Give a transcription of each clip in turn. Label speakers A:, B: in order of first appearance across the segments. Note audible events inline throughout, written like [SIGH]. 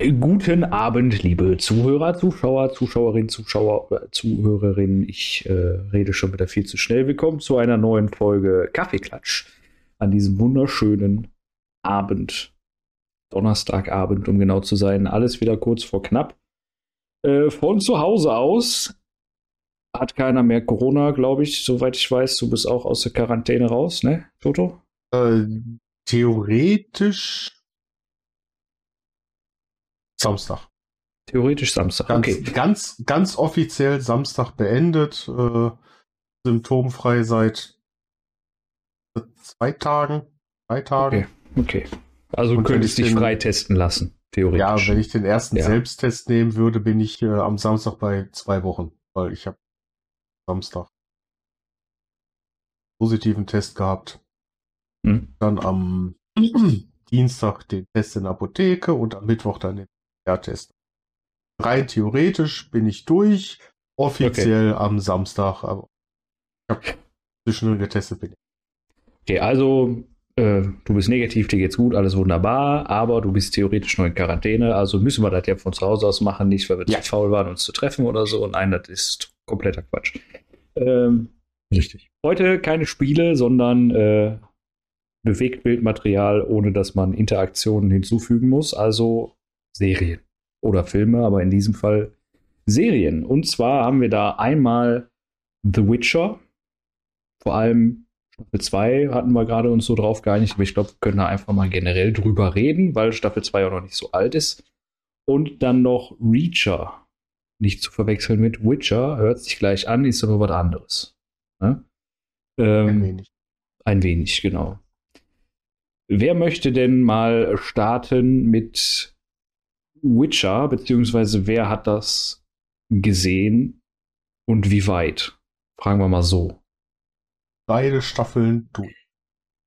A: Guten Abend, liebe Zuhörer, Zuschauer, Zuschauerinnen, Zuschauer oder Zuhörerinnen. Ich äh, rede schon wieder viel zu schnell. Willkommen zu einer neuen Folge Kaffeeklatsch an diesem wunderschönen Abend, Donnerstagabend, um genau zu sein. Alles wieder kurz vor knapp. Äh, von zu Hause aus hat keiner mehr Corona, glaube ich, soweit ich weiß. Du bist auch aus der Quarantäne raus, ne, Toto?
B: Äh, theoretisch Samstag.
A: Theoretisch Samstag.
B: Ganz,
A: okay.
B: ganz, ganz offiziell Samstag beendet. Äh, symptomfrei seit zwei Tagen, drei Tagen.
A: Okay. okay. Also du könntest dich frei testen lassen, theoretisch.
B: Ja, wenn ich den ersten ja. Selbsttest nehmen würde, bin ich äh, am Samstag bei zwei Wochen, weil ich habe Samstag positiven Test gehabt. Hm. Dann am [CLEARS THROAT] Dienstag den Test in der Apotheke und am Mittwoch dann den PCR-Test. Rein theoretisch bin ich durch, offiziell okay. am Samstag, aber ich habe zwischendurch getestet bin ich.
A: Okay, also äh, du bist negativ, dir geht's gut, alles wunderbar, aber du bist theoretisch noch in Quarantäne, also müssen wir das ja von zu Hause aus machen, nicht weil wir ja. zu faul waren, uns zu treffen oder so. Nein, das ist kompletter Quatsch. Ähm, Richtig. Heute keine Spiele, sondern äh, Bewegtbildmaterial, ohne dass man Interaktionen hinzufügen muss, also Serien oder Filme, aber in diesem Fall Serien. Und zwar haben wir da einmal The Witcher, vor allem Staffel 2 hatten wir gerade uns so drauf geeinigt, aber ich glaube, wir können da einfach mal generell drüber reden, weil Staffel 2 auch noch nicht so alt ist. Und dann noch Reacher. Nicht zu verwechseln mit Witcher, hört sich gleich an, ist aber was anderes. Ne? Ähm, ein wenig. Ein wenig, genau. Wer möchte denn mal starten mit Witcher, beziehungsweise wer hat das gesehen und wie weit? Fragen wir mal so.
B: Beide Staffeln durch.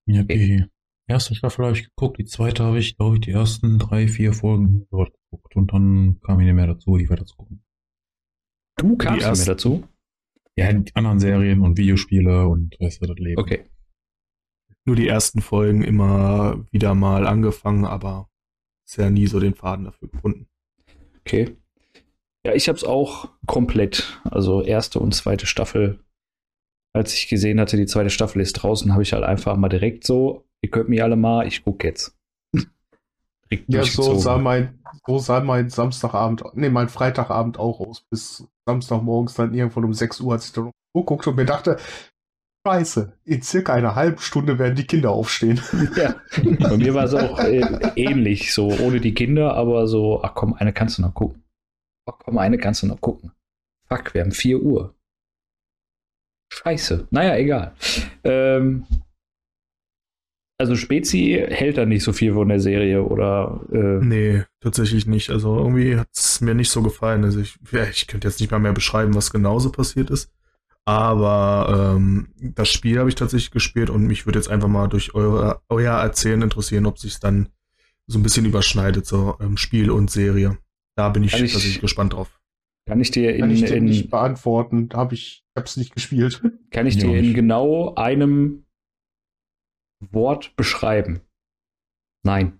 C: Ja, die erste Staffel habe ich geguckt, die zweite habe ich, glaube ich, die ersten drei, vier Folgen dort geguckt und dann kam ich nicht mehr dazu, die weiter zu gucken.
A: Du kamst nicht mehr dazu?
C: Ja, die anderen Serien und Videospiele und weißt du, das Leben.
A: Okay.
C: Nur die ersten Folgen immer wieder mal angefangen, aber bisher nie so den Faden dafür gefunden.
A: Okay. Ja, ich habe es auch komplett, also erste und zweite Staffel. Als ich gesehen hatte, die zweite Staffel ist draußen, habe ich halt einfach mal direkt so, ihr könnt mich alle mal, ich gucke jetzt. [LAUGHS]
B: ja, so sah, mein, so sah mein Samstagabend, nee, mein Freitagabend auch aus. Bis Samstagmorgens dann irgendwann um 6 Uhr, als ich dann geguckt und mir dachte, Scheiße, in circa einer halben Stunde werden die Kinder aufstehen. [LAUGHS]
A: Ja, bei mir war es auch äh, ähnlich, so ohne die Kinder, aber so, ach komm, eine kannst du noch gucken. Ach komm, eine kannst du noch gucken. Fuck, wir haben 4 Uhr. Scheiße. Naja, egal. Ähm, also Spezi hält da nicht so viel von der Serie, oder?
C: Äh nee, tatsächlich nicht. Also irgendwie hat es mir nicht so gefallen. Also ich, ja, ich könnte jetzt nicht mal mehr beschreiben, was genauso passiert ist. Aber ähm, das Spiel habe ich tatsächlich gespielt und mich würde jetzt einfach mal durch eure, euer Erzählen interessieren, ob sich dann so ein bisschen überschneidet, so ähm, Spiel und Serie. Da bin ich, ich tatsächlich gespannt drauf.
A: Kann ich dir in,
B: kann ich
A: dir
B: in, nicht beantworten, habe ich, habe es nicht gespielt.
A: Kann ich dir in genau einem Wort beschreiben? Nein.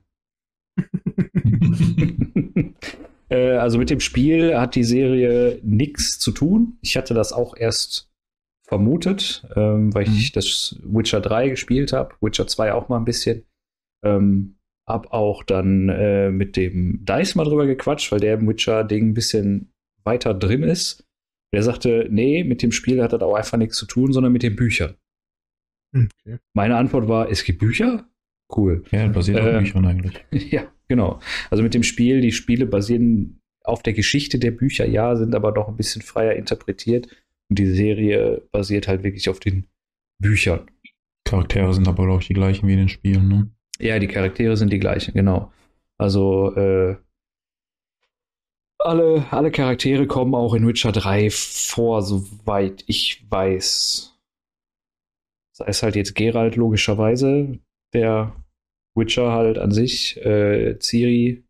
A: [LAUGHS] Äh, also mit dem Spiel hat die Serie nichts zu tun. Ich hatte das auch erst vermutet, ähm, weil mhm. ich das Witcher 3 gespielt habe, Witcher 2 auch mal ein bisschen. Ähm, hab auch dann äh, mit dem Dice mal drüber gequatscht, weil der im Witcher-Ding ein bisschen weiter drin ist. Der sagte, nee, mit dem Spiel hat das auch einfach nichts zu tun, sondern mit den Büchern. Okay. Meine Antwort war, es gibt Bücher? Cool.
C: Ja, basiert äh, auf Büchern eigentlich. [LAUGHS]
A: Ja, genau. Also mit dem Spiel, die Spiele basieren auf der Geschichte der Bücher, ja, sind aber doch ein bisschen freier interpretiert. Und die Serie basiert halt wirklich auf den Büchern.
C: Charaktere sind aber, glaube ich, die gleichen wie in den Spielen, ne?
A: Ja, die Charaktere sind die gleichen, genau. Also, äh, alle, alle Charaktere kommen auch in Witcher 3 vor, soweit ich weiß. Sei es halt jetzt Geralt, logischerweise, der Witcher halt an sich, äh, Ciri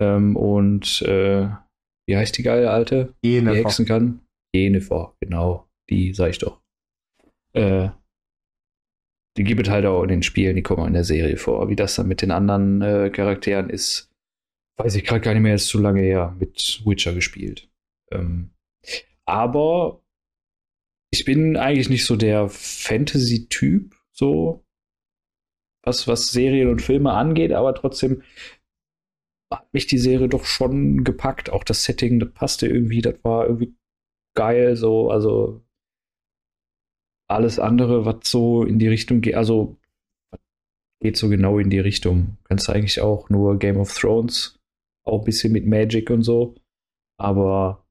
A: ähm, und äh, wie heißt die geile alte? Die hexen kann. Jennifer, genau, die sag ich doch. Äh, die gibt es halt auch in den Spielen, die kommen auch in der Serie vor. Wie das dann mit den anderen äh, Charakteren ist, weiß ich gerade gar nicht mehr, ist zu lange her, mit Witcher gespielt. Ähm, aber ich bin eigentlich nicht so der Fantasy-Typ, so was, was Serien und Filme angeht, aber trotzdem hat mich die Serie doch schon gepackt. Auch das Setting, das passte irgendwie, das war irgendwie geil, so, also alles andere, was so in die Richtung geht, also geht so genau in die Richtung. Kannst du eigentlich auch nur Game of Thrones, auch ein bisschen mit Magic und so, aber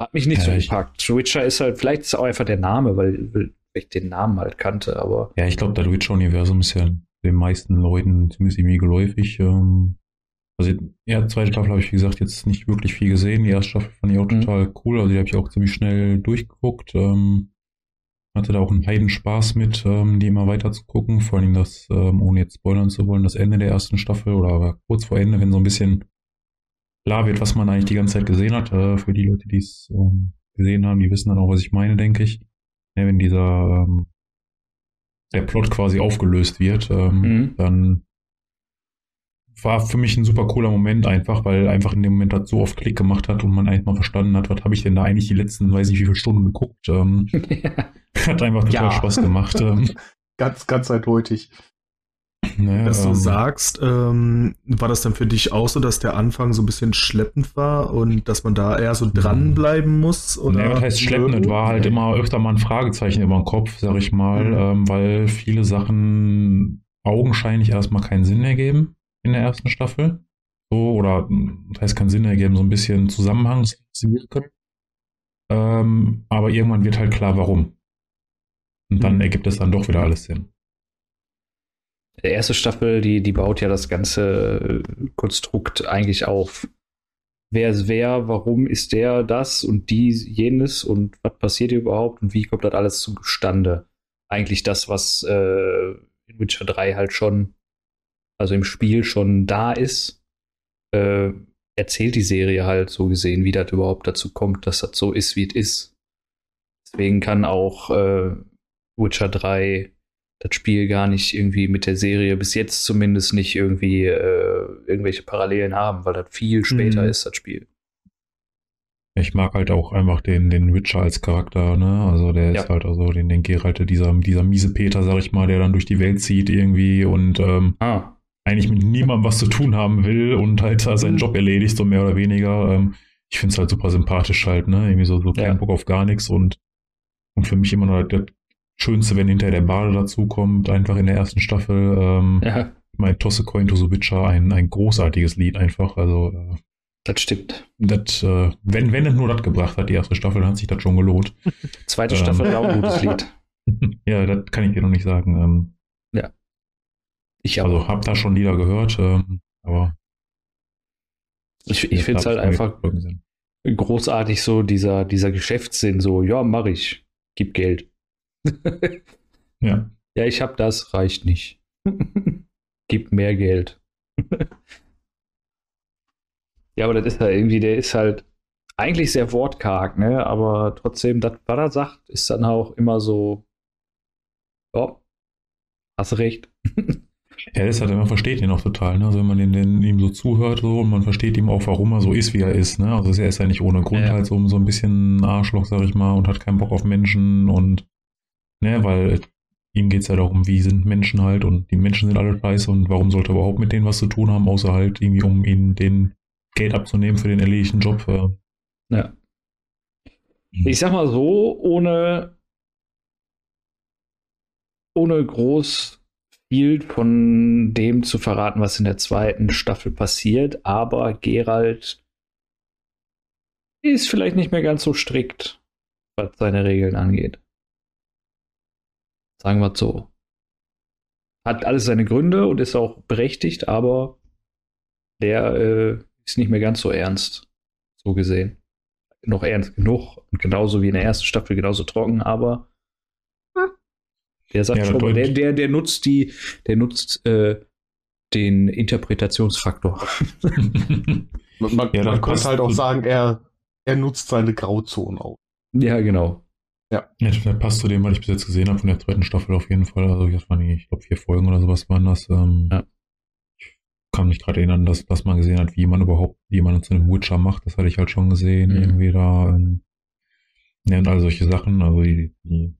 A: hat mich nicht ja, so gepackt. Witcher ist halt, vielleicht ist auch einfach der Name, weil, weil ich den Namen halt kannte, aber.
D: Ja, ich glaube, das Witcher-Universum ist ja den meisten Leuten ziemlich irgendwie geläufig. Ähm, also, ja, zweite Staffel habe ich, wie gesagt, jetzt nicht wirklich viel gesehen. Die erste Staffel fand ich auch mhm. total cool. Also, die habe ich auch ziemlich schnell durchgeguckt. Ähm, hatte da auch einen Heidenspaß mit, ähm, die immer weiter zu gucken. Vor allem das, ähm, ohne jetzt spoilern zu wollen, das Ende der ersten Staffel oder kurz vor Ende, wenn so ein bisschen klar wird, was man eigentlich die ganze Zeit gesehen hat. Äh, für die Leute, die es ähm, gesehen haben, die wissen dann auch, was ich meine, denke ich. Ja, wenn dieser ähm, der Plot quasi aufgelöst wird, ähm, mhm. dann war für mich ein super cooler Moment einfach, weil einfach in dem Moment das so oft Klick gemacht hat und man eigentlich mal verstanden hat, was habe ich denn da eigentlich die letzten, weiß ich wie viele Stunden geguckt. Ähm, [LAUGHS] hat einfach total ja. Spaß gemacht. Ähm. [LAUGHS]
B: ganz, ganz eindeutig.
C: Naja, dass du ähm, sagst, ähm, war das dann für dich auch so, dass der Anfang so ein bisschen schleppend war und dass man da eher so dranbleiben muss? Oder?
D: Naja, was heißt schleppend? Es war halt immer öfter mal ein Fragezeichen über den Kopf, sag ich mal, mhm. ähm, weil viele Sachen augenscheinlich erstmal keinen Sinn ergeben in der ersten Staffel. So, oder das heißt keinen Sinn ergeben, so ein bisschen Zusammenhang können. Ähm, aber irgendwann wird halt klar, warum. Und dann mhm. ergibt es dann doch wieder alles Sinn
A: die erste Staffel, die, die baut ja das ganze äh, Konstrukt eigentlich auf. Wer ist wer, warum ist der das und die jenes und was passiert hier überhaupt und wie kommt das alles zustande? Eigentlich das, was äh, in Witcher 3 halt schon, also im Spiel schon da ist, äh, erzählt die Serie halt so gesehen, wie das überhaupt dazu kommt, dass das so ist, wie es ist. Deswegen kann auch äh, Witcher 3 das Spiel gar nicht irgendwie mit der Serie bis jetzt zumindest nicht irgendwie äh, irgendwelche Parallelen haben, weil das viel später mhm. ist, das Spiel.
D: Ich mag halt auch einfach den, den Witcher als Charakter, ne? Also der ja. ist halt also den, den Geralt, dieser, dieser miese Peter, sag ich mal, der dann durch die Welt zieht irgendwie und ähm, ah. Eigentlich mit niemandem was zu tun haben will und halt seinen mhm. Job erledigt, so mehr oder weniger. Ähm, ich finde es halt super sympathisch halt, ne? Irgendwie so, so kein Bock auf gar nichts und, und für mich immer noch der Schönste, wenn hinterher der Bade dazukommt, einfach in der ersten Staffel. Ähm, ja. Mein Tosse Coin to the Witcher, ein, ein großartiges Lied einfach. Also, äh,
A: das stimmt.
D: Das, äh, wenn, wenn es nur das gebracht hat, die erste Staffel, dann hat sich das schon gelohnt.
A: Zweite ähm, Staffel auch ein gutes Lied. [LAUGHS]
D: ja, das kann ich dir noch nicht sagen. Ähm,
A: ja.
D: Ich. Also, hab da schon Lieder gehört, ähm, aber.
A: Ich, ich finde es halt einfach großartig, so dieser, dieser Geschäftssinn, so, ja, mach ich, gib Geld [LAUGHS]
D: ja.
A: Ja, ich habe das, reicht nicht. [LAUGHS] Gib mehr Geld. [LAUGHS] ja, aber das ist halt irgendwie, der ist halt eigentlich sehr wortkarg, ne? Aber trotzdem, das, was er sagt, ist dann auch immer so, ja, hast recht.
D: Ja, das hat man versteht ihn auch total, ne? Also wenn man den, den, ihm so zuhört so und man versteht ihm auch, warum er so ist, wie er ist, ne? Also er ist ja nicht ohne Grund ja. halt so, so ein bisschen Arschloch, sag ich mal, und hat keinen Bock auf Menschen und Ne, weil ihm geht es ja darum, wie sind Menschen halt und die Menschen sind alle scheiße und warum sollte er überhaupt mit denen was zu tun haben, außer halt irgendwie, um ihnen den Geld abzunehmen für den erledigten Job. Äh.
A: Ja. Ich sag mal so, ohne, ohne groß viel von dem zu verraten, was in der zweiten Staffel passiert, aber Gerald ist vielleicht nicht mehr ganz so strikt, was seine Regeln angeht. Sagen wir es so. Hat alles seine Gründe und ist auch berechtigt, aber der äh, ist nicht mehr ganz so ernst, so gesehen. Noch ernst genug und genauso wie in der ersten Staffel genauso trocken, aber der sagt ja, schon, der, der, der nutzt die, der nutzt äh, den Interpretationsfaktor. [LAUGHS]
B: man ja, man könnte halt auch sagen, er, er nutzt seine Grauzone auch.
A: Ja, genau.
D: Ja. ja, das passt zu dem, was ich bis jetzt gesehen habe von der zweiten Staffel auf jeden Fall. Also das waren, ich glaube, vier Folgen oder sowas waren das. Ähm, ja. kann mich gerade erinnern, dass, dass man gesehen hat, wie man überhaupt jemanden zu einem Witcher macht. Das hatte ich halt schon gesehen. Mhm. Irgendwie da. Ähm, ja, und all solche Sachen. Also die, die,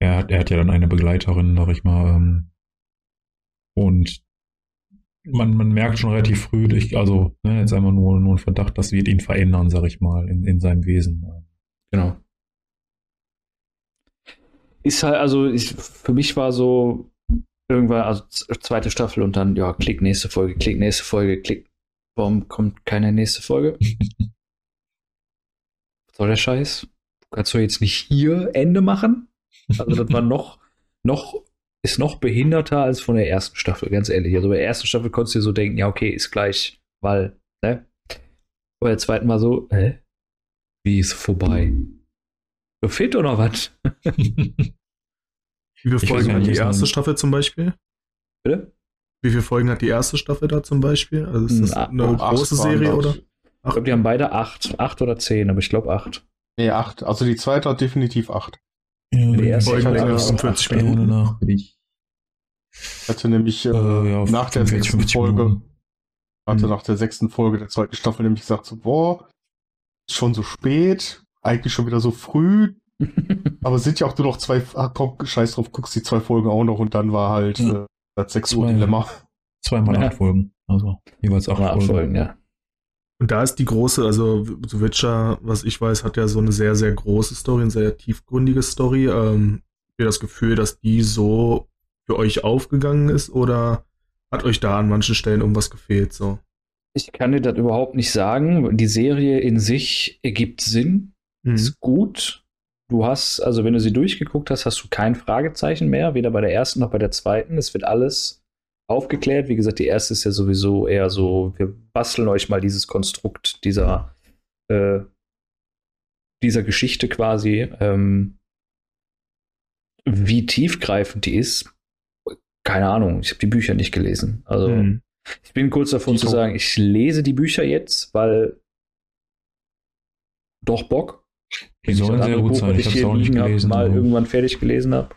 D: er, hat, er hat ja dann eine Begleiterin, sag ich mal. Ähm, und man, man merkt schon relativ früh, ich, also ne, jetzt einfach nur, nur ein Verdacht, das wird ihn verändern, sag ich mal, in, in seinem Wesen.
A: Genau. Ist halt, also ich, für mich war so irgendwann, also zweite Staffel und dann, ja, klick nächste Folge, klick nächste Folge, klick. Warum kommt keine nächste Folge? [LAUGHS] Was soll der Scheiß? Du kannst doch jetzt nicht hier Ende machen? Also das war noch, noch, ist noch behinderter als von der ersten Staffel, ganz ehrlich. Also bei der ersten Staffel konntest du dir so denken, ja, okay, ist gleich, weil, ne? Bei der zweiten war so, hä? Wie ist vorbei? Da fehlt doch noch was.
C: Wie viele Folgen hat die erste Staffel zum Beispiel?
A: Bitte?
C: Wie viele Folgen hat die erste Staffel da zum Beispiel? Also ist das eine oh, große Serie oder?
A: Ich glaube, die haben beide acht, acht oder zehn, aber ich glaube acht.
B: Nee, acht. Also die zweite hat definitiv acht.
C: Ja, die erste Folgen länger 45 Minuten nach.
B: Ich hatte nämlich äh, äh, ja, nach der sechsten Folge, Minuten. hatte mhm. nach der sechsten Folge der zweiten Staffel nämlich gesagt so, boah, ist schon so spät, eigentlich schon wieder so früh. [LAUGHS] aber sind ja auch nur noch zwei, ah, komm, scheiß drauf, guckst die zwei Folgen auch noch und dann war halt ja. äh, 6 Uhr Dilemma.
D: Zweimal ja. acht Folgen. Also jeweils acht, acht Folgen. Folgen. ja.
C: Und da ist die große, also The Witcher, was ich weiß, hat ja so eine sehr, sehr große Story, eine sehr tiefgründige Story. Ähm, habt ihr das Gefühl, dass die so für euch aufgegangen ist oder hat euch da an manchen Stellen irgendwas gefehlt? So?
A: Ich kann dir das überhaupt nicht sagen. Die Serie in sich ergibt Sinn mhm. ist gut. Du hast, also wenn du sie durchgeguckt hast, hast du kein Fragezeichen mehr, weder bei der ersten noch bei der zweiten. Es wird alles aufgeklärt. Wie gesagt, die erste ist ja sowieso eher so, wir basteln euch mal dieses Konstrukt dieser, äh, dieser Geschichte quasi. Ähm, wie tiefgreifend die ist, keine Ahnung. Ich habe die Bücher nicht gelesen. Also mhm. ich bin kurz davon zu sagen, ich lese die Bücher jetzt, weil doch Bock.
D: Die sollen sehr gut Buch, sein.
A: Ich, ich hier liegen habe, mal so. irgendwann fertig gelesen habe.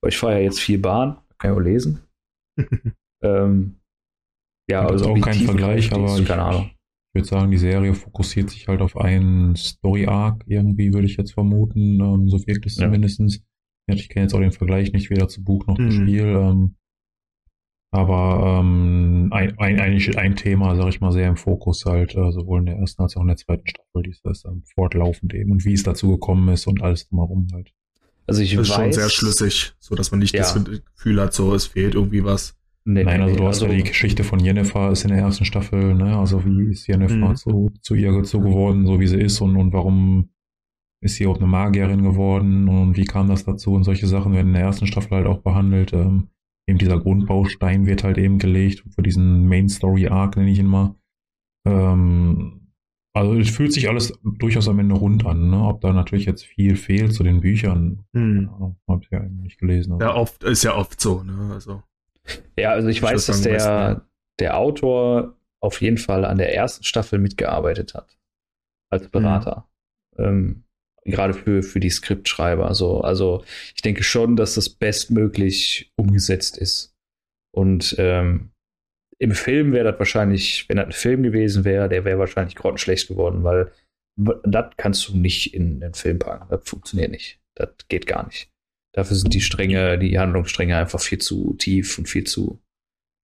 A: Aber ich fahre ja jetzt viel Bahn, kann ich auch lesen. [LAUGHS] ähm,
D: ja, ich also auch kein Vergleich, aber ich, keine Ahnung. Ich würde sagen, die Serie fokussiert sich halt auf einen Story-Arc, irgendwie würde ich jetzt vermuten, ähm, so wirkt es ja. zumindest. Ich kenne jetzt auch den Vergleich nicht weder zu Buch noch mhm. zu Spiel. Ähm, aber ähm, ein, ein, eigentlich ein Thema, sag ich mal, sehr im Fokus halt, äh, sowohl in der ersten als auch in der zweiten Staffel, die ist ähm, fortlaufend eben und wie es dazu gekommen ist und alles drumherum halt.
C: Also ich das ist weiß, schon sehr schlüssig, so dass man nicht ja. das Gefühl hat, so es fehlt irgendwie was.
D: Nee, Nein, also nee, du hast also, ja die Geschichte von Jennifer ist in der ersten Staffel, ne? Also wie ist Jennifer mhm. zu, zu ihr so geworden, so wie sie ist und, und warum ist sie auch eine Magierin geworden und wie kam das dazu und solche Sachen werden in der ersten Staffel halt auch behandelt. Ähm, eben dieser Grundbaustein wird halt eben gelegt für diesen Main Story Arc, nenne ich ihn mal. Ähm, also es fühlt sich alles durchaus am Ende rund an, ne? Ob da natürlich jetzt viel fehlt zu den Büchern, hm. habe ich ja nicht gelesen.
C: Also. Ja, oft ist ja oft so, ne? Also. [LAUGHS]
A: Ja, also ich, weiß, dass der, der Autor auf jeden Fall an der ersten Staffel mitgearbeitet hat. Als Berater. Hm. Ähm, gerade für, für die Skriptschreiber. Also, also ich denke schon, dass das bestmöglich umgesetzt ist. Und ähm, im Film wäre das wahrscheinlich, wenn das ein Film gewesen wäre, der wäre wahrscheinlich grottenschlecht geworden, weil das kannst du nicht in den Film packen. Das funktioniert nicht. Das geht gar nicht. Dafür sind die Stränge, die Handlungsstränge einfach viel zu tief und viel zu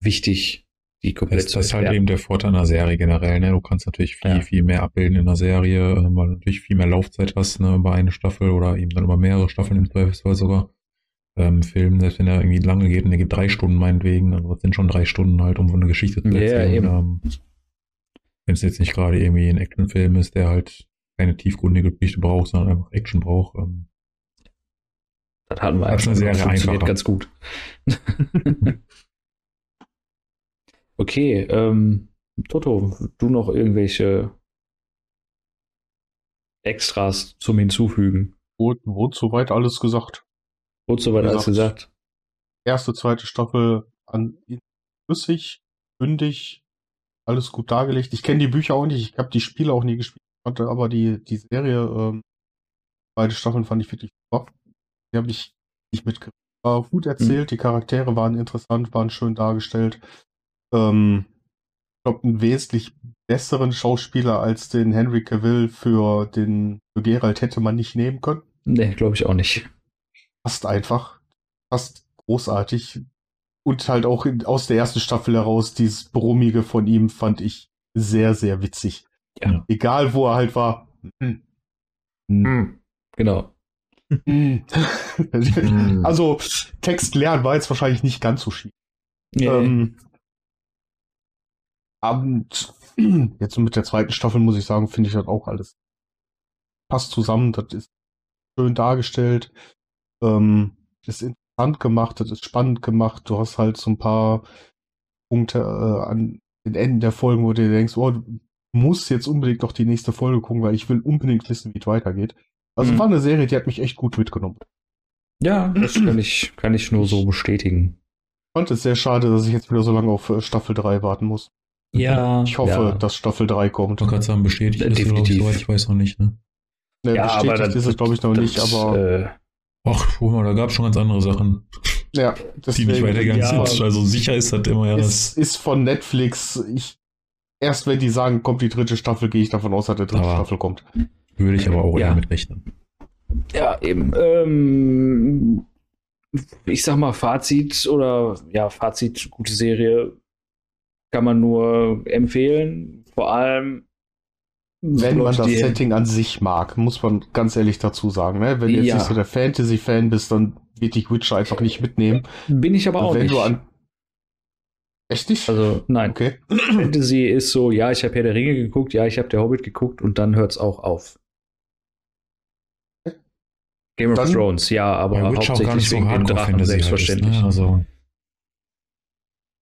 A: wichtig
D: die komplett das, das ist halt eben der Vorteil einer Serie generell. Ne? Du kannst natürlich viel, ja. viel mehr abbilden in einer Serie, äh, weil du natürlich viel mehr Laufzeit hast ne, über eine Staffel oder eben dann über mehrere Staffeln im Zweifelsfall sogar. Ähm, Film, selbst wenn der irgendwie lange geht und der geht drei Stunden meinetwegen, das sind schon drei Stunden halt, um eine Geschichte zu erzählen. Yeah, ähm, wenn es jetzt nicht gerade irgendwie ein Actionfilm ist, der halt keine tiefgründige Geschichte braucht, sondern einfach Action braucht. Ähm,
A: das hatten wir das ist eine Serie einfach. ganz gut. [LAUGHS] Okay, ähm, Toto, du noch irgendwelche Extras zum Hinzufügen?
B: Wurde, wurde soweit alles gesagt.
A: Wurde soweit alles gesagt.
B: Erste, zweite Staffel an flüssig, bündig, alles gut dargelegt. Ich kenne die Bücher auch nicht, ich habe die Spiele auch nie gespielt, hatte aber die, die Serie, ähm, beide Staffeln fand ich wirklich super. Die habe ich nicht mitgekriegt. War gut erzählt, mhm. die Charaktere waren interessant, waren schön dargestellt. Ähm, ich glaube, einen wesentlich besseren Schauspieler als den Henry Cavill für den für Geralt hätte man nicht nehmen können.
A: Nee, glaube ich auch nicht.
B: Passt einfach. Passt großartig. Und halt auch in, aus der ersten Staffel heraus, dieses Brummige von ihm fand ich sehr, sehr witzig.
A: Ja.
B: Egal, wo er halt war. Hm.
A: Hm. Genau.
B: Hm. [LAUGHS] also, Text lernen war jetzt wahrscheinlich nicht ganz so schwierig.
A: Nee.
B: Ähm, und [CLEARS THROAT] jetzt mit der zweiten Staffel muss ich sagen, finde ich das auch alles passt zusammen. Das ist schön dargestellt. Ähm, ist interessant gemacht, das ist spannend gemacht. Du hast halt so ein paar Punkte äh, an den Enden der Folgen, wo du dir denkst, oh, du musst jetzt unbedingt noch die nächste Folge gucken, weil ich will unbedingt wissen, wie es weitergeht. Also
A: Mhm.
B: war eine Serie, die hat mich echt gut mitgenommen.
A: ja, das kann ich, kann ich nur so bestätigen.
B: Ich fand es sehr schade, dass ich jetzt wieder so lange auf äh, Staffel 3 warten muss.
A: Ja.
B: Ich hoffe,
A: ja.
B: dass Staffel 3 kommt.
D: Ich wollte gerade sagen, bestätigt ist, glaube ich,
A: definitiv.
D: soweit ich weiß noch nicht. Ne?
B: Ne,
A: ja, aber
B: bestätigt
A: das,
B: ist es, glaube ich, noch nicht,
A: das,
B: aber
A: Äh,
B: Oh,
D: Ach, guck mal, da gab es schon ganz andere Sachen,
B: ja,
D: die nicht
B: deswegen-
D: weitergegangen
A: ja.
D: sind. Also sicher ist das immer ja
B: ist, ist von Netflix. Ich, erst wenn die sagen, kommt die dritte Staffel, gehe ich davon aus, dass die dritte
D: Aber-
B: Staffel kommt.
D: Würde ich aber auch
A: Ja.
D: eher mit rechnen.
A: ja, eben. Ähm, ich sag mal, Fazit oder ja, Fazit, gute Serie kann man nur empfehlen. Vor allem,
B: Wenn man das Setting an sich mag, muss man ganz ehrlich dazu sagen. Ne? Wenn du jetzt
A: Ja.
B: nicht so der Fantasy-Fan bist, dann wird dich Witcher einfach nicht mitnehmen.
A: bin ich aber auch
B: wenn
A: nicht.
B: du an. Echt nicht?
A: also, nein.
B: okay.
A: Fantasy ist so, ja, ich habe Herr der Ringe geguckt, ja, ich habe der Hobbit geguckt und dann hört's auch auf. Game of
B: Dann-
A: Thrones, ja, aber
D: nicht
A: hauptsächlich
D: so
A: wegen dem Drachen,
D: Hardcore-Fantasy halt ist,
A: selbstverständlich.
D: ne? Also,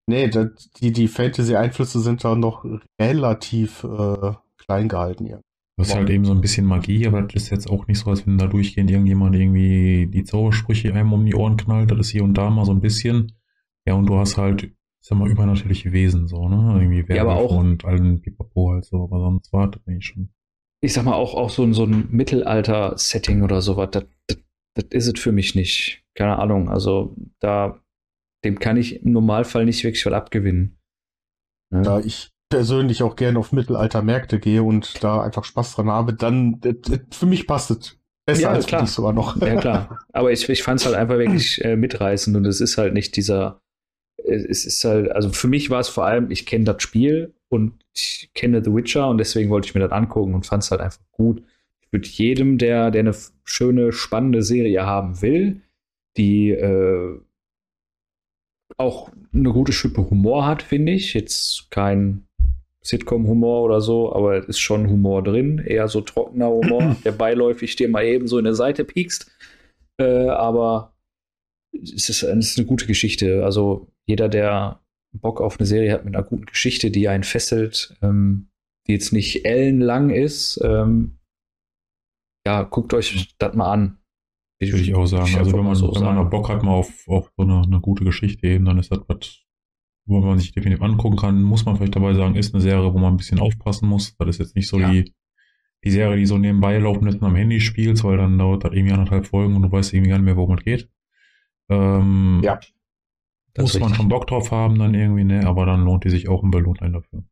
B: Nee, das, die, die Fantasy-Einflüsse sind da noch relativ äh, klein gehalten. Ja.
D: das ist halt eben so ein bisschen Magie, aber das ist jetzt auch nicht so, als wenn da durchgehend irgendjemand irgendwie die Zaubersprüche einem um die Ohren knallt. Das ist hier und da mal so ein bisschen. Ja, und du hast halt, ich sag mal, übernatürliche Wesen, so, ne? Irgendwie
A: Ja, aber auch-
D: und allen Pipapo halt so, aber sonst war das nicht schon.
A: Ich sag mal, auch, auch so, ein- so ein Mittelalter-Setting oder sowas, das, das, ist es für mich nicht. Keine Ahnung, also da, dem kann ich im Normalfall nicht wirklich was abgewinnen. Ne?
B: Da ich persönlich auch gerne auf Mittelalter-Märkte gehe und da einfach Spaß dran habe, dann für mich passt es. Besser
A: Ja,
B: als
A: klar.
B: dich sogar noch.
A: Ja, klar. [LAUGHS] Aber ich, ich fand es halt einfach wirklich äh, mitreißend und es ist halt nicht dieser. äh, Es ist halt, also für mich war es vor allem, ich kenne das Spiel und ich kenne The Witcher und deswegen wollte ich mir das angucken und fand es halt einfach gut. Würde jedem, der, der eine schöne, spannende Serie haben will, die äh, auch eine gute Schippe Humor hat, finde ich. Jetzt kein Sitcom-Humor oder so, aber es ist schon Humor drin, eher so trockener Humor, [CLEARS THROAT] der beiläufig dir mal eben so in der Seite piekst. Äh, aber es ist, es ist eine gute Geschichte. Also jeder, der Bock auf eine Serie hat mit einer guten Geschichte, die einen fesselt, ähm, die jetzt nicht ellenlang ist, ähm, ja, guckt euch das mal an.
D: Würde ich auch sagen.
A: Ich
D: Also wenn man,
A: so
D: wenn man noch. Bock hat mal auf, auf so eine, eine gute Geschichte eben, dann ist das was, wo man sich definitiv angucken kann. Muss man vielleicht dabei sagen, ist eine Serie, wo man ein bisschen aufpassen muss. Das ist jetzt nicht so
A: Ja.
D: die, die Serie, die so nebenbei laufen ist und am Handy spielst, weil dann dauert das irgendwie anderthalb Folgen und du weißt irgendwie gar nicht mehr, worum es geht. Ähm,
B: Ja.
A: Das
D: muss man schon Bock drauf haben dann irgendwie, ne? Aber dann lohnt die sich auch und belohnt einen dafür.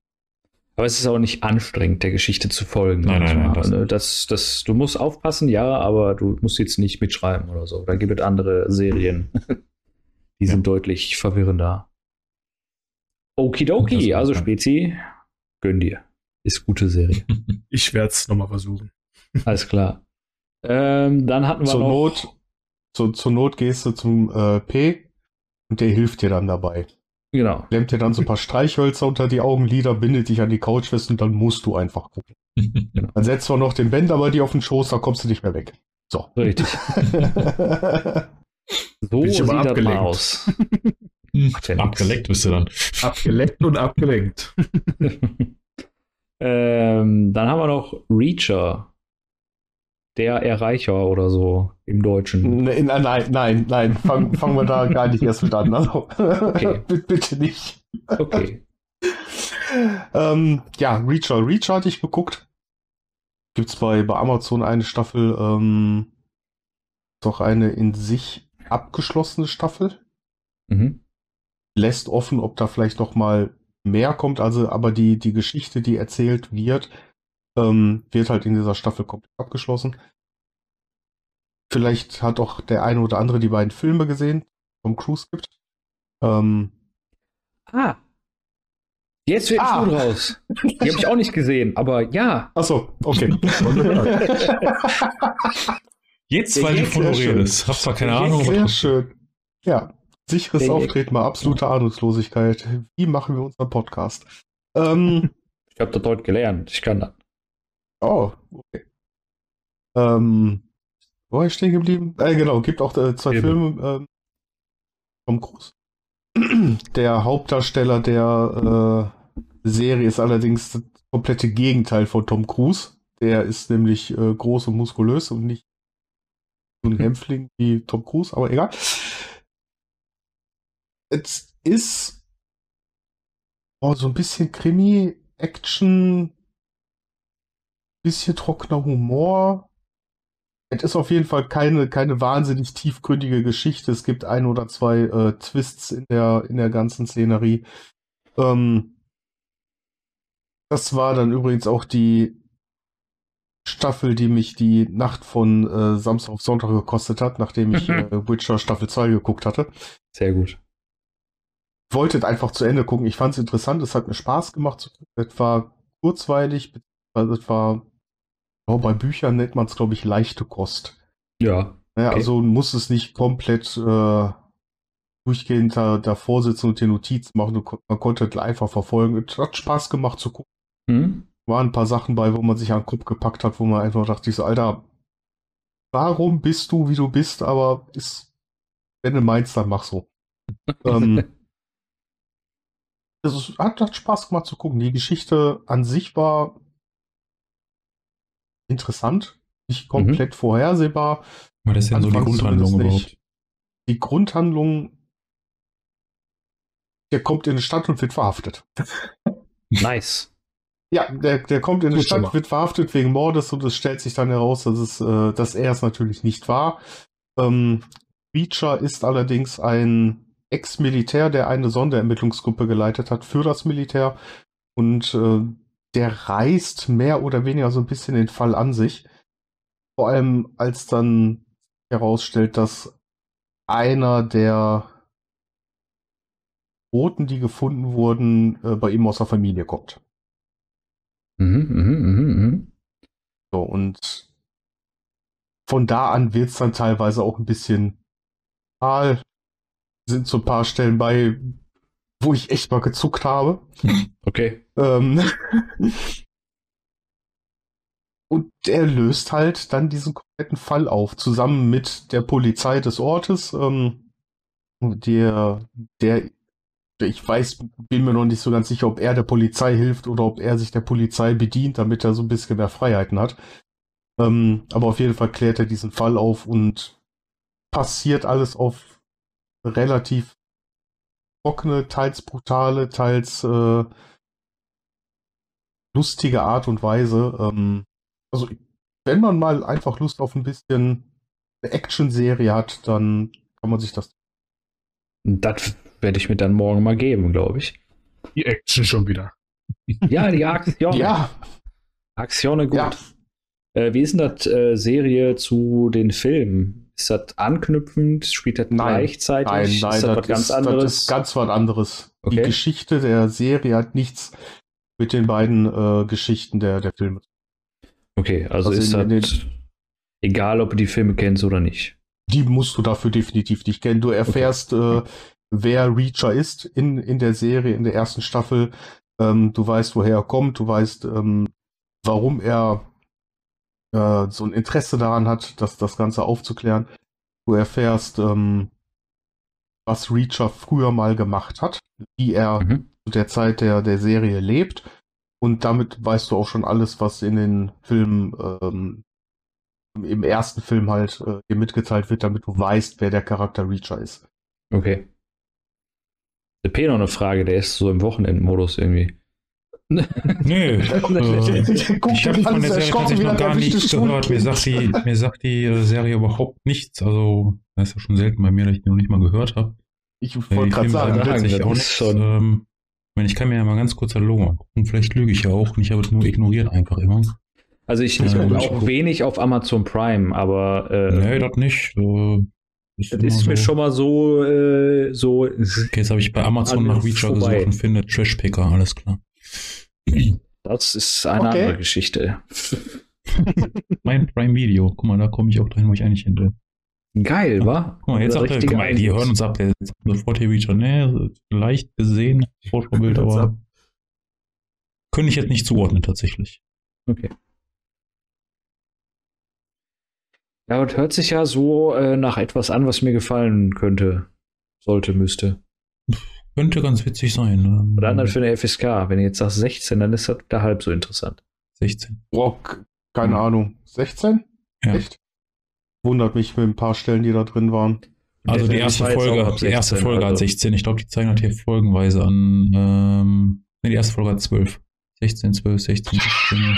A: Aber es ist auch nicht anstrengend, der Geschichte zu folgen.
D: Nein, nein, nein,
A: das,
D: das
A: das, das, du musst aufpassen, ja, aber du musst jetzt nicht mitschreiben oder so. Da gibt es andere Serien, [LAUGHS] die
D: Ja.
A: sind deutlich verwirrender. Okidoki, also. Spezi, gönn dir. Ist gute Serie. [LAUGHS]
C: Ich werde es nochmal versuchen. [LAUGHS]
A: Alles klar. Ähm, dann hatten wir
B: zur
A: noch.
B: Not, zur, zur Not gehst du zum äh, P und der hilft dir dann dabei.
A: Genau.
B: Klemmt dir dann so ein paar Streichhölzer unter die Augenlider, bindet dich an die Couch fest und dann musst du einfach gucken. [LAUGHS] Dann setzt du noch den Bänder bei dir auf den Schoß, da kommst du nicht mehr weg. So.
A: Richtig. [LAUGHS] So
C: Bin ich
A: sieht
C: aber
A: das mal
C: abgelenkt.
A: aus. Nix.
D: Abgeleckt bist du dann.
C: Abgeleckt und abgelenkt. [LAUGHS]
A: ähm, dann haben wir noch Reacher. Der Erreicher oder so im Deutschen.
B: Nein, nein, nein, nein, fangen fang wir da [LAUGHS] gar nicht erst mit an. Also,
A: Okay. [LAUGHS]
B: bitte, nicht.
A: Okay.
B: ähm, ja, Reacher. Reacher hatte ich geguckt. Gibt's bei, bei Amazon eine Staffel, ähm, doch eine in sich abgeschlossene Staffel.
A: Mhm.
B: Lässt offen, ob da vielleicht noch mal mehr kommt, also aber die, die Geschichte, die erzählt wird, ähm, wird halt in dieser Staffel komplett abgeschlossen. Vielleicht hat auch der eine oder andere die beiden Filme gesehen, Tom Cruise gibt. Ähm,
A: ah. Jetzt wird ah. raus. Die habe ich auch nicht gesehen, aber ja.
B: Achso, okay.
D: Jetzt, weil du von redest. Hab zwar keine Ahnung.
B: Sehr schön. Ja, sicheres der Auftreten bei absoluter Ahnungslosigkeit. Wie machen wir unseren Podcast?
A: Ähm, [LAUGHS] ich habe das heute gelernt. Ich kann das.
B: Oh, okay. Ähm, wo war ich stehen geblieben? Äh, genau, gibt auch äh, zwei Filme. Filme. Ähm, Tom Cruise. [CLEARS THROAT] Der Hauptdarsteller der äh, Serie ist allerdings das komplette Gegenteil von Tom Cruise. Der ist nämlich äh, groß und muskulös und nicht so ein Hämpfling wie Tom Cruise, aber egal. Es ist oh, so ein bisschen Krimi, Action, bisschen trockener Humor. Es ist auf jeden Fall keine, keine wahnsinnig tiefgründige Geschichte. Es gibt ein oder zwei äh, Twists in der, in der ganzen Szenerie. Ähm, das war dann übrigens auch die Staffel, die mich die Nacht von äh, Samstag auf Sonntag gekostet hat, nachdem ich [LAUGHS] äh, Witcher Staffel 2 geguckt hatte.
A: Sehr gut.
B: Ich wollte einfach zu Ende gucken. Ich fand es interessant, es hat mir Spaß gemacht. Es war kurzweilig, beziehungsweise es war, oh, bei Büchern nennt man es, glaube ich, leichte Kost.
A: Ja.
B: Okay. Also muss es nicht komplett äh, durchgehend da, davor sitzen und die Notizen machen. Man konnte es einfach verfolgen. Es hat Spaß gemacht zu gucken. Mhm waren ein paar Sachen bei, wo man sich an den Kopf gepackt hat, wo man einfach dachte, so, Alter, warum bist du, wie du bist, aber ist, wenn du meinst, dann mach so. [LAUGHS] ähm, es hat, hat Spaß gemacht zu gucken. Die Geschichte an sich war interessant, nicht mhm. komplett mhm. vorhersehbar.
D: Was ist denn so die Grundhandlung überhaupt?
B: Die Grundhandlung, der kommt in die Stadt und wird verhaftet. [LAUGHS]
A: Nice.
B: Ja, der, der kommt in die Stadt, wird verhaftet wegen Mordes und es stellt sich dann heraus, dass, es, äh, dass er es natürlich nicht war. Ähm, Reacher ist allerdings ein Ex-Militär, der eine Sonderermittlungsgruppe geleitet hat für das Militär und äh, der reißt mehr oder weniger so ein bisschen den Fall an sich. Vor allem, als dann herausstellt, dass einer der Boten, die gefunden wurden, äh, bei ihm aus der Familie kommt. Mhm, mhm, mhm, mhm. So, und von da an wird es dann teilweise auch ein bisschen mal sind so ein paar Stellen bei, wo ich echt mal gezuckt habe.
A: Okay.
B: Ähm, [LAUGHS] und er löst halt dann diesen kompletten Fall auf, zusammen mit der Polizei des Ortes, ähm, der, der ich weiß, bin mir noch nicht so ganz sicher, ob er der Polizei hilft oder ob er sich der Polizei bedient, damit er so ein bisschen mehr Freiheiten hat. Ähm, aber auf jeden Fall klärt er diesen Fall auf und passiert alles auf relativ trockene, teils brutale, teils äh, lustige Art und Weise. Ähm, also wenn man mal einfach Lust auf ein bisschen eine Action-Serie hat, dann kann man sich das.
A: Das werde ich mir dann morgen mal geben, glaube ich.
C: Die Action schon wieder.
A: Ja, die Aktion.
B: ja.
A: Aktion gut. Ja. Äh, wie ist denn das äh, Serie zu den Filmen? Ist das anknüpfend? Spielt das
B: nein,
A: gleichzeitig?
B: Nein, nein,
A: ist
B: das, das was ganz ist, anderes? Das ist ganz was anderes. Okay. Die Geschichte der Serie hat nichts mit den beiden äh, Geschichten der, der Filme.
A: Okay, also, also ist das egal, ob du die Filme kennst oder nicht.
B: Die musst du dafür definitiv nicht kennen. Du erfährst okay. äh, wer Reacher ist in, in der Serie, in der ersten Staffel. Ähm, du weißt, woher er kommt, du weißt, ähm, warum er äh, so ein Interesse daran hat, das, das Ganze aufzuklären. Du erfährst, ähm, was Reacher früher mal gemacht hat, wie er mhm. zu der Zeit der, der Serie lebt. Und damit weißt du auch schon alles, was in den Filmen, ähm, im ersten Film halt äh, dir mitgeteilt wird, damit du weißt, wer der Charakter Reacher ist.
A: Okay. Der P noch eine Frage, der ist so im Wochenendmodus irgendwie.
D: Nö. [LAUGHS] äh, ich habe von der Serie tatsächlich noch gar nichts gehört. Mir sagt, die, mir sagt die äh, Serie überhaupt nichts. Also, das ist ja schon selten bei mir, dass ich die noch nicht mal gehört habe.
B: Ich wollte gerade sagen,
D: tatsächlich auch nichts. Schon. Ähm, meine, ich kann mir ja mal ganz kurz erlogen. Und vielleicht lüge ich ja auch und ich habe es nur ignoriert einfach immer.
A: Also ich, ich gucke
D: ich
A: auch wenig auf Amazon Prime, aber äh,
D: nee, das nicht. Äh,
A: das
D: immer
A: ist mir
D: so-
A: schon mal so, äh, so
D: Okay, jetzt habe ich bei Amazon nach Reacher
A: vorbei.
D: gesucht und finde Trashpicker, alles klar.
A: Das ist eine
B: Okay.
A: andere Geschichte. [LAUGHS]
D: Mein Prime Video, guck mal, da komme ich auch dahin, wo ich eigentlich hin will.
A: Geil, wa?
D: Guck mal, jetzt sagt er, guck mal, die hören uns ab, der sofort hier Reacher, ne, leicht gesehen, Vorschaubild, aber
C: ab.
D: könnte ich jetzt nicht zuordnen tatsächlich.
A: Okay. Ja, und hört sich ja so äh, nach etwas an, was mir gefallen könnte, sollte, müsste. [LAUGHS]
D: Könnte ganz witzig sein. ne?
A: Oder anderen für eine FSK. Wenn ihr jetzt sagst 16, dann ist das da halb so interessant.
D: 16.
B: Boah, k- keine
D: Hm.
B: Ahnung. 16?
D: Ja.
B: Echt? Wundert mich mit ein paar Stellen, die da drin waren.
D: Also die erste Folge, die erste
A: 16,
D: Folge hat
A: also.
D: 16. Ich glaube, die zeigen das hier folgenweise an. Ähm, ne, die erste Folge hat 12. 16, 12, 16, 16.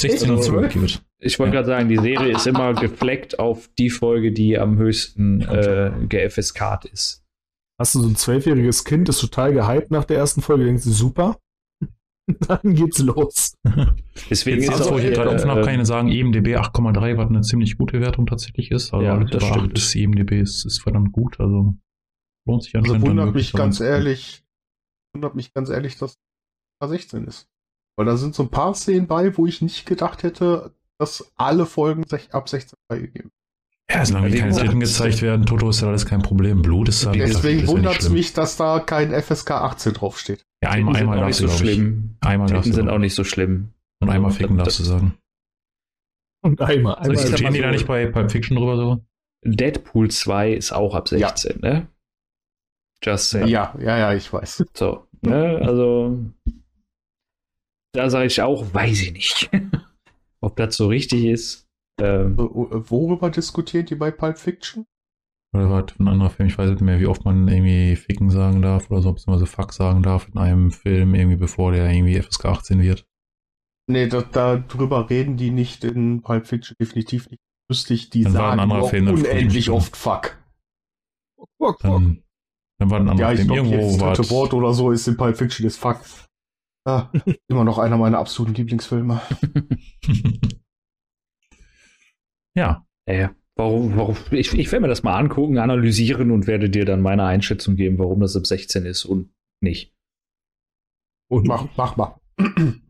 D: 16 und
A: Also,
D: 12 gibt.
A: Ich wollte
D: Ja.
A: gerade sagen, die Serie ist immer gefleckt auf die Folge, die am höchsten äh, ge-FSK ist.
C: Hast du so ein zwölfjähriges Kind, ist total gehypt nach der ersten Folge, denkst du, super. [LAUGHS] Dann geht's los. [LAUGHS]
A: Deswegen
D: Jetzt,
A: ist
D: jetzt
A: auch,
D: wo ich hier gerade
A: äh,
D: offen habe, kann ich sagen, IMDB 8,3, was eine ziemlich gute Wertung tatsächlich ist. Also
A: Ja, das stimmt.
D: 8 ist IMDB ist, ist verdammt gut. Also lohnt sich
B: Also
D: anscheinend dann
B: wundert mich ganz ehrlich, wundert mich ganz ehrlich, dass es 16 ist. Weil da sind so ein paar Szenen bei, wo ich nicht gedacht hätte, dass alle Folgen ab 16 freigegeben.
D: Ja, solange
A: Ja,
D: keine
A: gesagt,
D: Titten gezeigt werden, Toto ist ja alles kein Problem. Blut ist gesagt,
B: Deswegen
D: ja
B: wundert es mich, dass da kein FSK 18 draufsteht.
D: Ja,
A: Titten
D: einmal,
A: sind
D: einmal
A: auch
D: darfst
A: nicht
D: du,
A: so
D: ich.
A: schlimm.
D: Einmal darfst
A: Titten
D: du.
A: sind auch nicht so schlimm.
D: Und einmal ficken darfst du sagen.
C: Und einmal, einmal.
A: ich sag
D: Diskutieren
A: mal
D: die da nicht bei Pulp Fiction drüber so?
A: Deadpool 2 ist auch ab 16, ne? Just saying.
B: Ja, ja, ja, ich weiß.
A: So, ne? Also, da sage ich auch, weiß ich nicht. [LAUGHS] Ob das so richtig ist. Ähm,
B: Äh, Worüber diskutiert ihr bei Pulp Fiction?
D: Oder war das ein anderer Film? Ich weiß nicht mehr, wie oft man irgendwie ficken sagen darf oder so, beziehungsweise fuck sagen darf in einem Film, irgendwie bevor der irgendwie FSK 18 wird.
B: Nee, da, darüber reden die nicht in Pulp Fiction definitiv nicht. Ich, die
D: Dann war ein
B: sagen
D: anderer
B: nur
D: Film,
B: unendlich oft Fuck.
D: Dann, dann war ein anderer
B: Ja, ich
D: Film.
B: glaube,
D: Irgendwo war
B: dritte Wort oder so ist in Pulp Fiction ist Fuck. Ah, [LAUGHS] immer noch einer meiner absoluten Lieblingsfilme. [LAUGHS]
D: ja,
A: naja, warum, warum, ich, ich werde mir das mal angucken, analysieren und werde dir dann meine Einschätzung geben, warum das ab 16 ist und nicht.
C: Und
B: Mach, mach mal.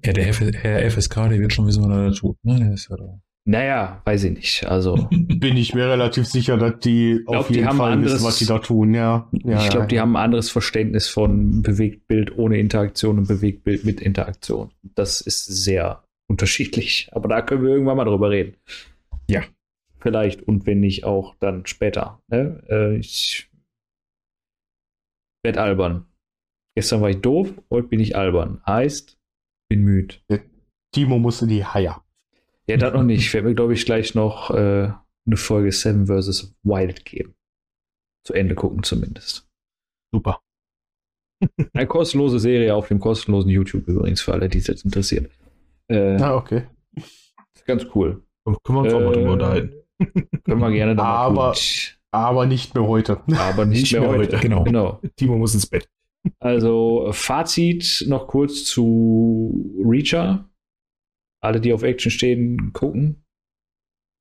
D: ja der F Herr FSK, der wird schon wie so einer tot. Ne, der ist ja da.
A: Naja, weiß ich nicht. Also, [LAUGHS]
B: Bin ich mir relativ sicher, dass die
A: glaub,
B: auf
A: die
B: jeden
A: haben
B: Fall
A: anderes-
B: wissen, was die da tun. Ja, ja
A: ich glaube,
B: ja,
A: die haben ein anderes Verständnis von Bewegtbild ohne Interaktion und Bewegtbild mit Interaktion. Das ist sehr unterschiedlich. Aber da können wir irgendwann mal drüber reden.
D: Ja.
A: Vielleicht und wenn nicht auch dann später. Ne? Äh, ich werd albern. Gestern war ich doof, heute bin ich albern. Heißt, bin müde.
B: Timo muss in die Haier.
A: Ja, das noch nicht. Ich werde mir, glaube ich, gleich noch äh, eine Folge Seven vs. Wild geben. Zu Ende gucken zumindest.
C: super. [LAUGHS]
A: Eine kostenlose Serie auf dem kostenlosen YouTube übrigens für alle, die es jetzt interessiert. Äh,
B: Ah, okay.
A: ist ganz cool.
C: Können wir uns auch mal drüber
A: Äh,
C: unterhalten.
A: Können wir gerne da
B: Aber-. Aber nicht mehr heute.
A: Aber [LAUGHS] nicht,
C: Nicht
A: mehr,
C: mehr
A: heute.
C: heute.
D: Genau.
A: genau.
C: Timo muss ins Bett.
A: Also Fazit noch kurz zu Reacher. Alle, die auf Action stehen, gucken.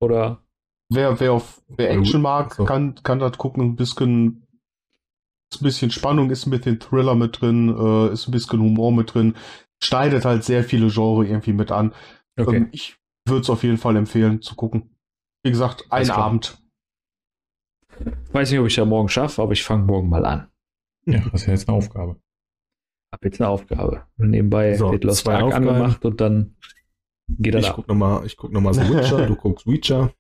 A: Oder
B: Wer, wer auf wer Action mag,
C: So.
B: kann, kann das gucken. Ein bisschen, ist ein bisschen Spannung, ist ein bisschen Thriller mit drin, äh, ist ein bisschen Humor mit drin. Schneidet halt sehr viele Genre irgendwie mit an.
A: okay.
B: Ähm, ich würde es auf jeden Fall empfehlen zu gucken. Wie gesagt, ein. Abend.
A: Weiß nicht, ob ich ja morgen schaffe, aber ich fange morgen mal an.
D: Ja, das ist ja jetzt eine Aufgabe.
A: Hab jetzt eine Aufgabe. Und nebenbei
C: So,
A: wird Lost Ark
C: Aufgaben.
A: angemacht und dann geht er
C: Ich
A: da.
C: guck nochmal guck noch mal The [LAUGHS] Witcher, du guckst Witcher.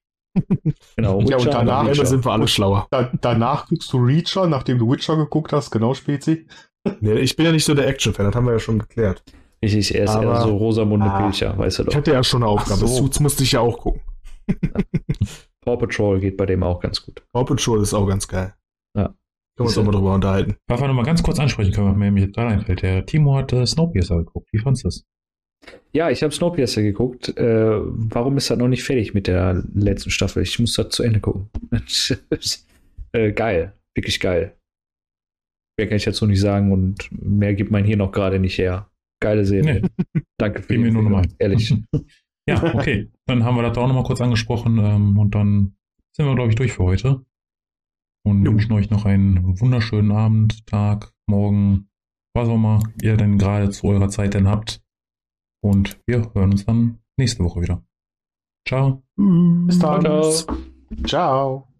A: Genau,
B: Ja, und
A: Witcher,
B: danach-
A: Witcher.
C: sind wir alle schlauer.
B: Da, danach guckst du Reacher, nachdem du Witcher geguckt hast, genau, Spezi.
C: Nee, ich bin ja nicht so der Action-Fan, das haben wir ja schon geklärt.
A: Er ist eher
C: Aber-
A: so Rosamunde
B: Ah.
A: Pilcher, weißt du
C: Ich
A: doch.
C: hatte ja schon eine Aufgabe.
B: Ach so.
C: Suits musste ich ja auch gucken. [LAUGHS]
A: Paw Patrol geht bei dem auch ganz gut.
C: Paw Patrol ist auch ganz geil.
A: Ja.
C: Können wir uns auch mal drüber unterhalten.
D: Was wir nochmal ganz kurz ansprechen können, was mir nämlich gerade einfällt. Der Timo hat äh, Snowpiercer geguckt. Wie fandest du das?
A: Ja, ich habe Snowpiercer geguckt. Äh, warum ist das noch nicht fertig mit der letzten Staffel? Ich muss das zu Ende gucken. [LAUGHS] äh, geil, wirklich geil. Mehr kann ich dazu nicht sagen und mehr gibt mein hier noch gerade nicht her. Geile Serie. Nee. Danke für
D: Gib mir nur nochmal.
A: Ehrlich. [LAUGHS]
D: ja, okay. Dann haben wir das auch nochmal kurz angesprochen ähm, und dann sind wir, glaube ich, durch für heute. Und jo. wünschen euch noch einen wunderschönen Abend, Tag, Morgen, was auch immer ihr denn gerade zu eurer Zeit denn habt. Und wir hören uns dann nächste Woche wieder. Ciao.
B: Bis dann. Ciao. Ciao.